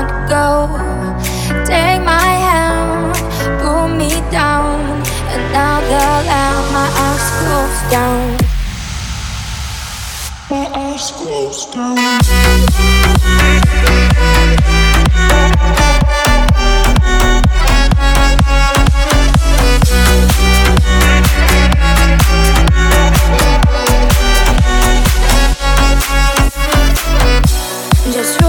want to go. Take my hand, pull me down, and now the lamp, my eyes close down. My eyes close down. just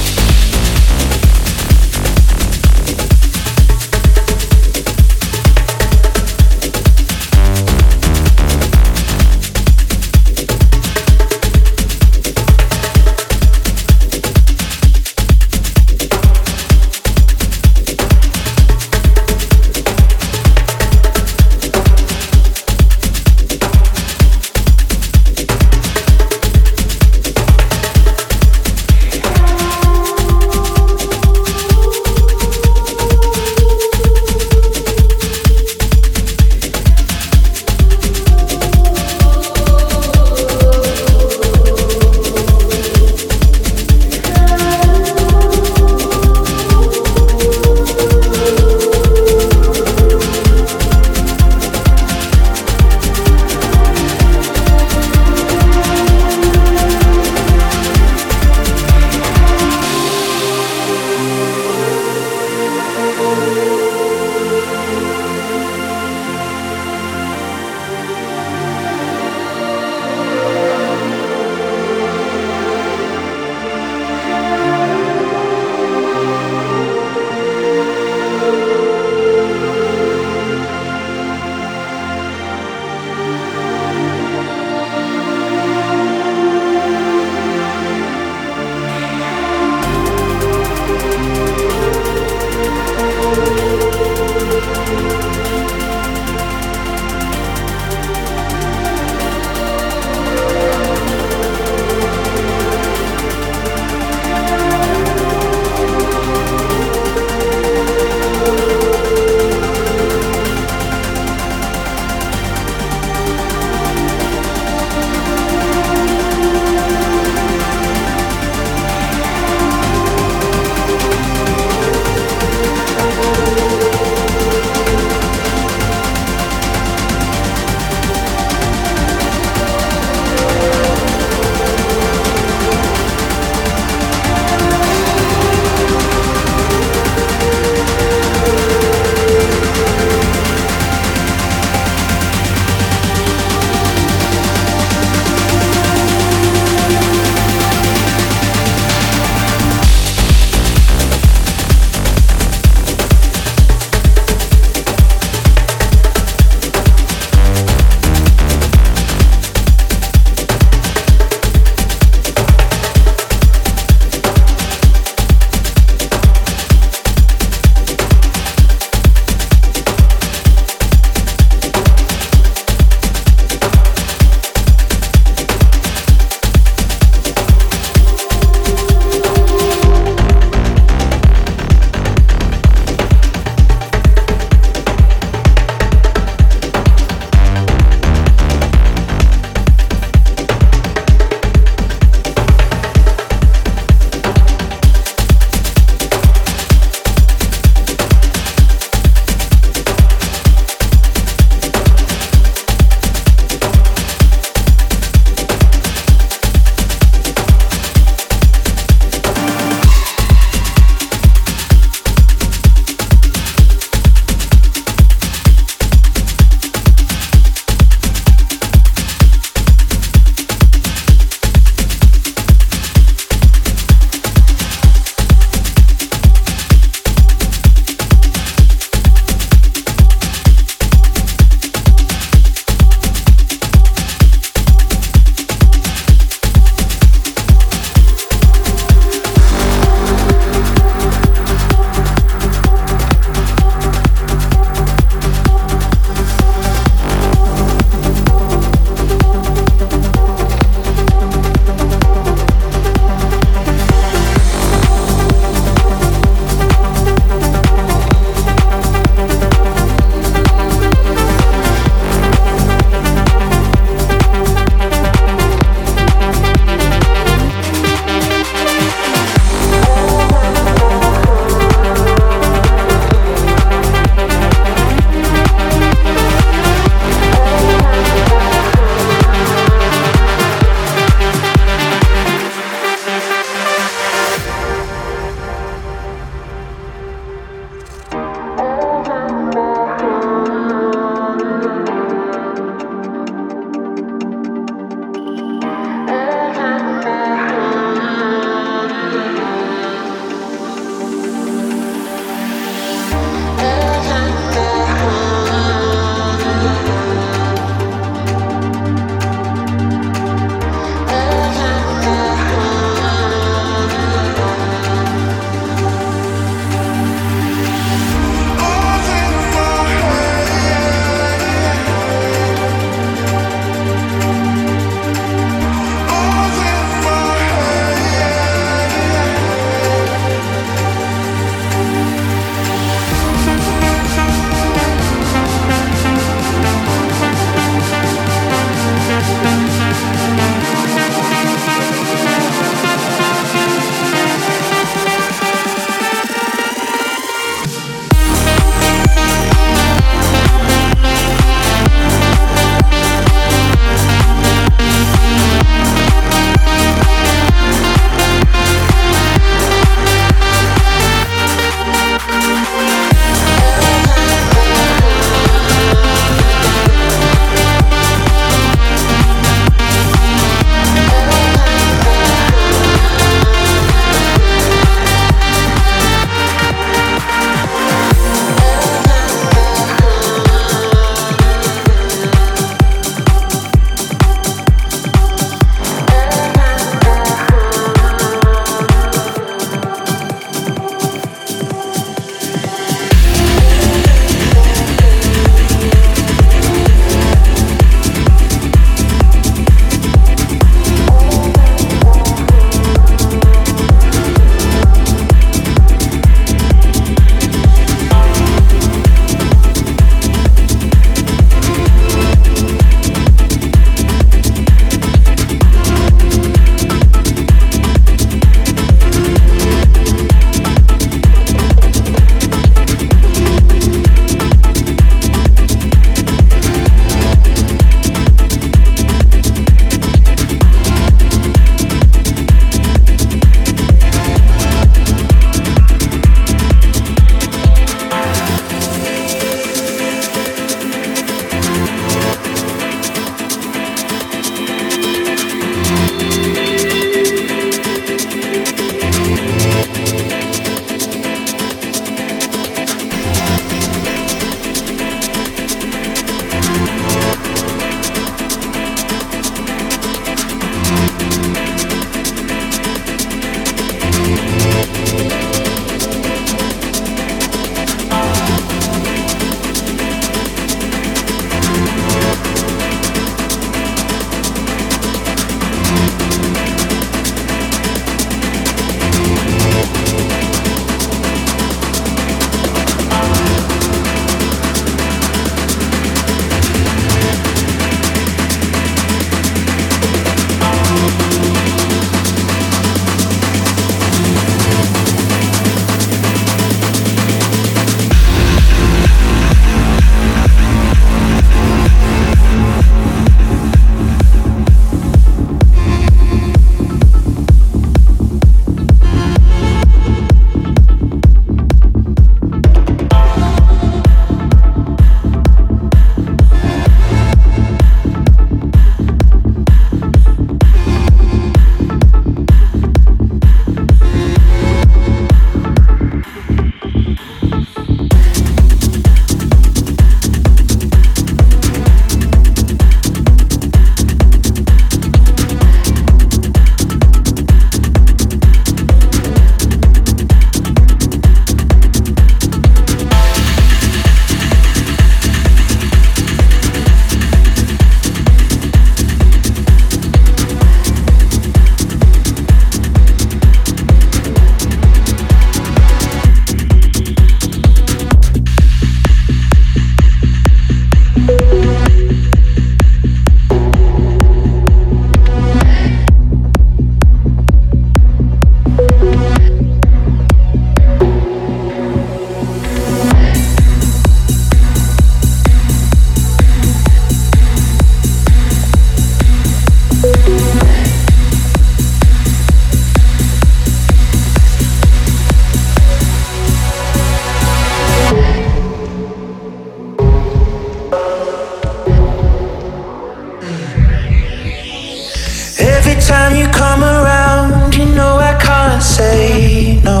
time you come around, you know I can't say no.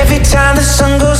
Every time the sun goes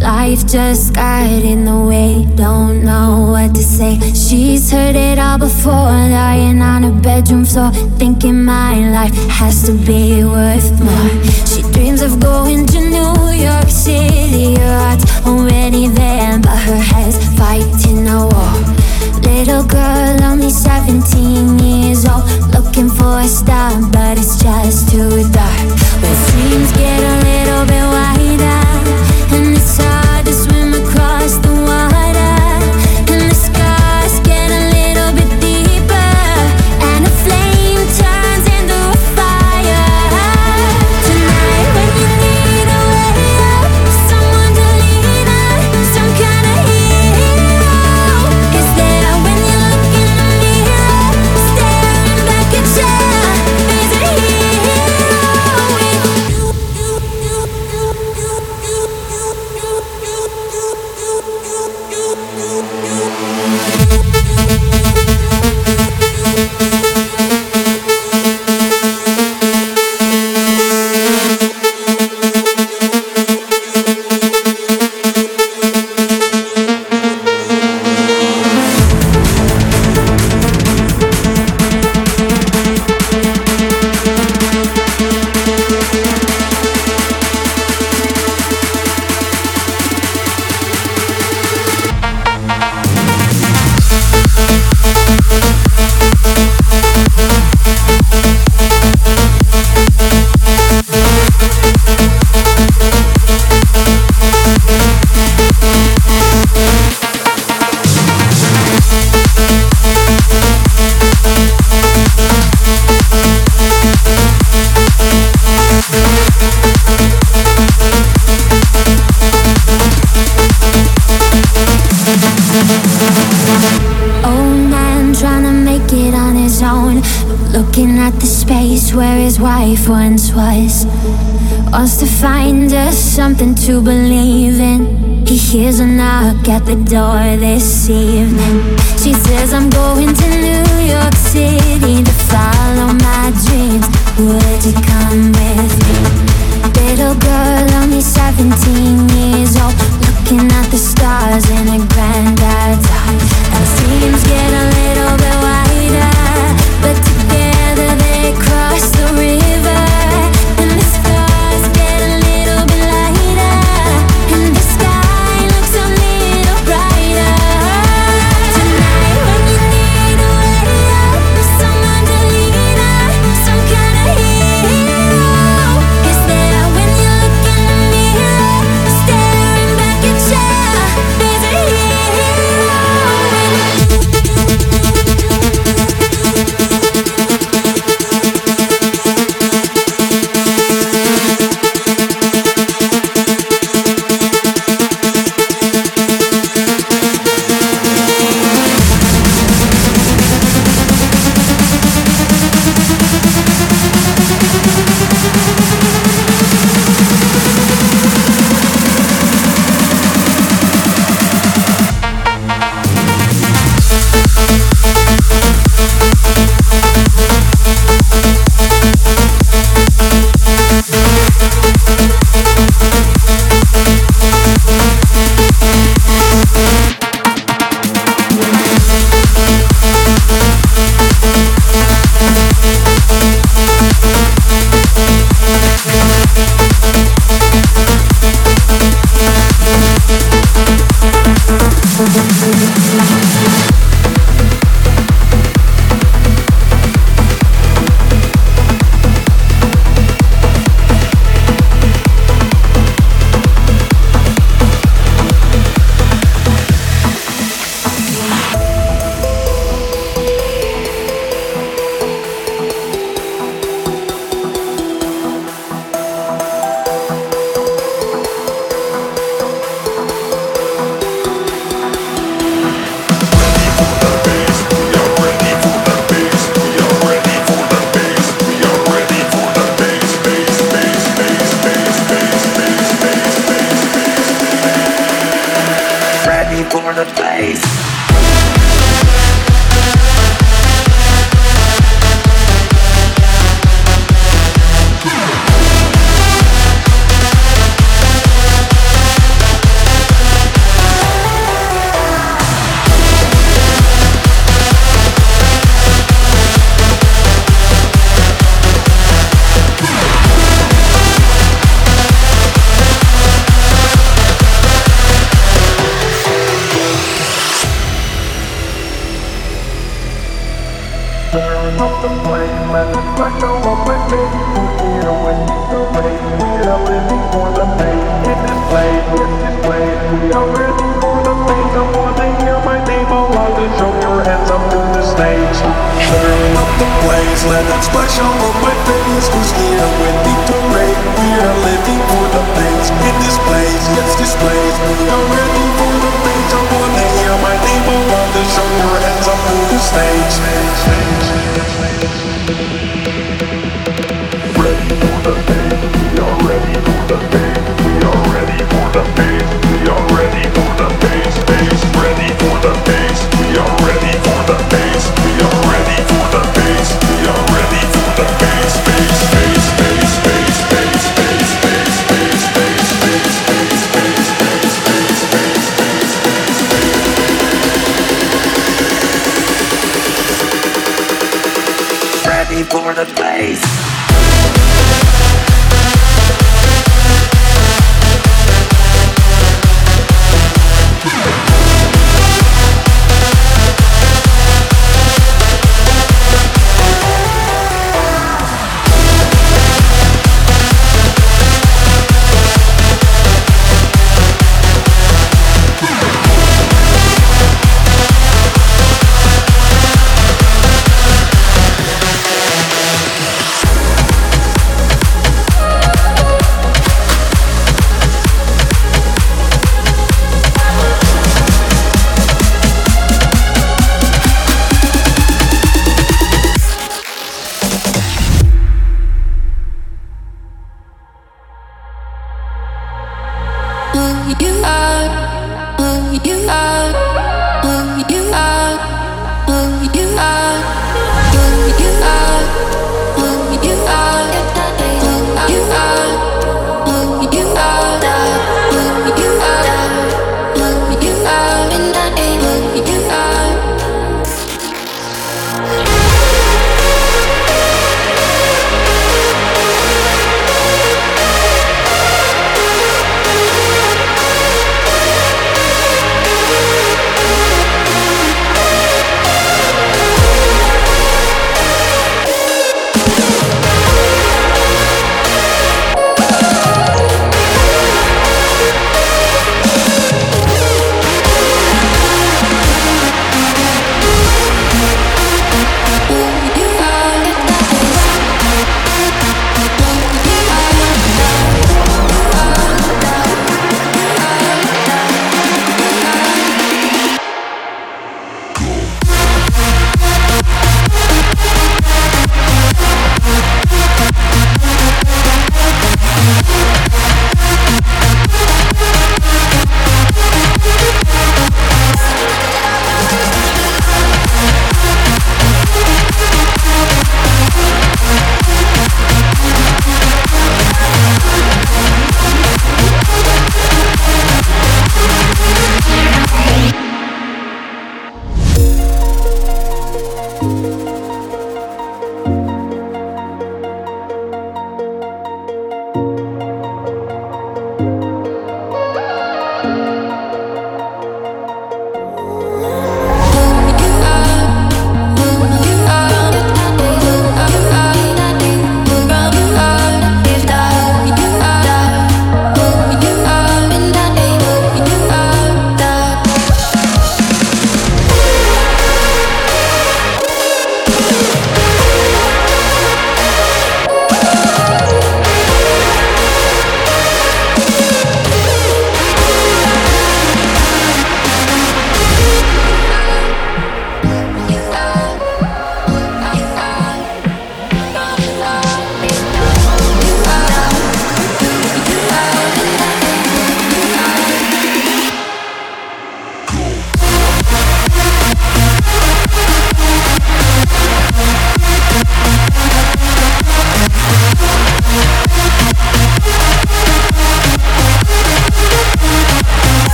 Life just got in the way, don't know what to say. She's heard it all before, lying on her bedroom floor, thinking my life has to be worth more. She dreams of going to New York City, her heart's already there, but her head's fighting a war. Little girl, only 17 years old, looking for a star, but it's just too dark. When dreams get a little bit wider, and it's hard at the door this evening. She says, I'm going to New York City to follow my dreams. Would you come with me? Little girl, only 17 years old, looking at the stars in a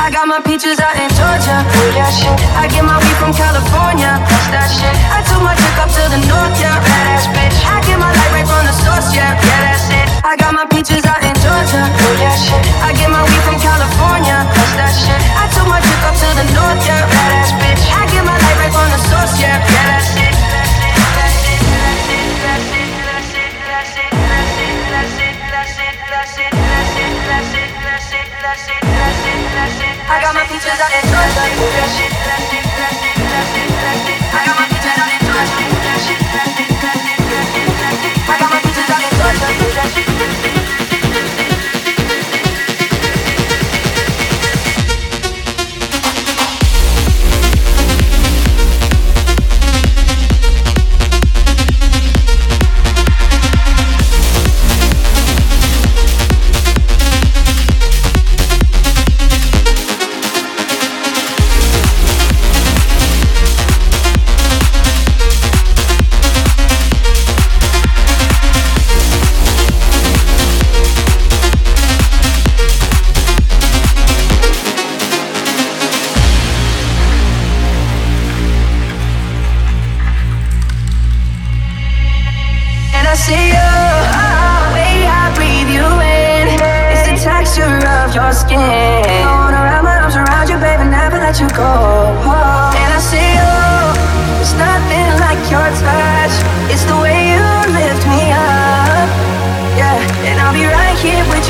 I got my peaches out in Georgia. Yeah, shit. I get my weed from California. That's that shit. I took my chick up to the north, yeah. Badass bitch. I get my light right from the source, yeah. Yeah, that's it. I got my peaches out in Georgia. Yeah, shit. I get my weed from California. That's that shit. I took my chick up to the north, yeah. Badass bitch. I get my light right from the source, yeah. Yeah, that's it. I got my peaches out in Georgia. I got my peaches out in Georgia. I got my peaches out in. I've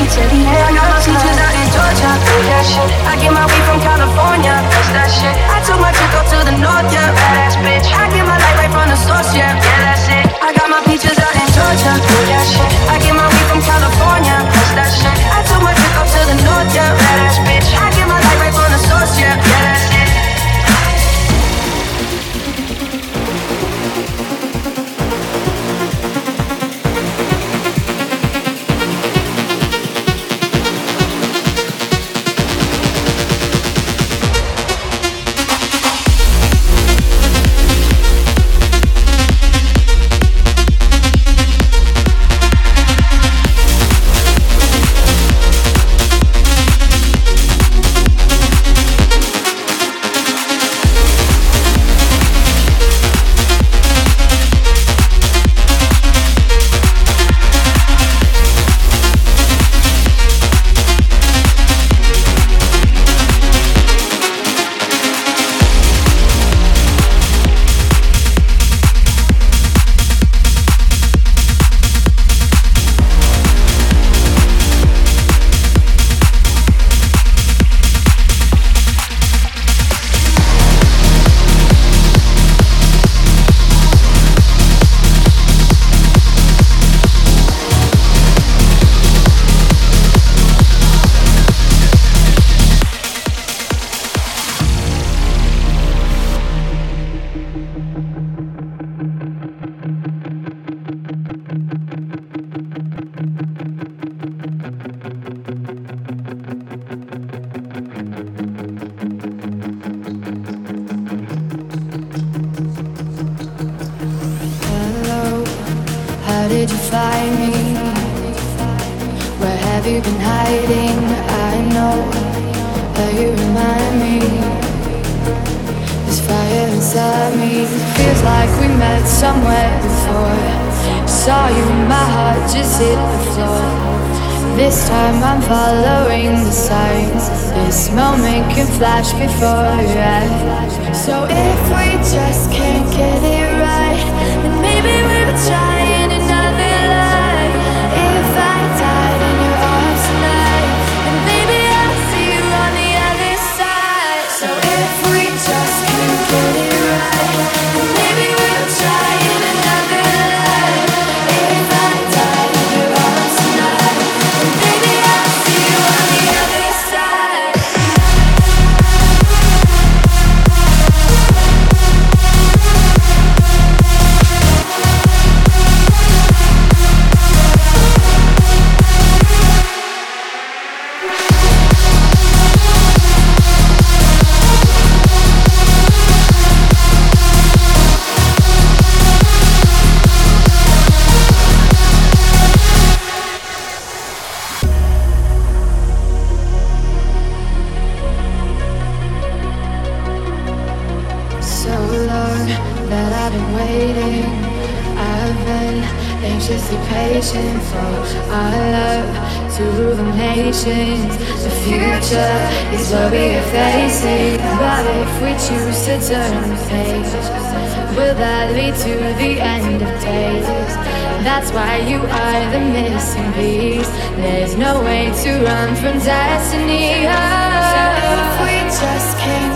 Ocean to the end out in Georgia, that shit. I get my weed from California, that shit. I took my chick up to the north, yeah, badass bitch I get my light right from the source, yeah, yeah, that's it I got my peaches out in Georgia, that shit. I get my weed from California, that shit. I took my chick up to the north, yeah, badass bitch I get my light right from the source, yeah, find me? Where have you been hiding? I know that you remind me. This fire inside me feels like we met somewhere before. Saw you, my heart just hit the floor. This time I'm following the signs. This moment can flash before your eyes. So if we just can't get it right, then maybe. Get it right. the end of days. That's why you are the missing piece. There's no way to run from destiny. Oh, if we just came.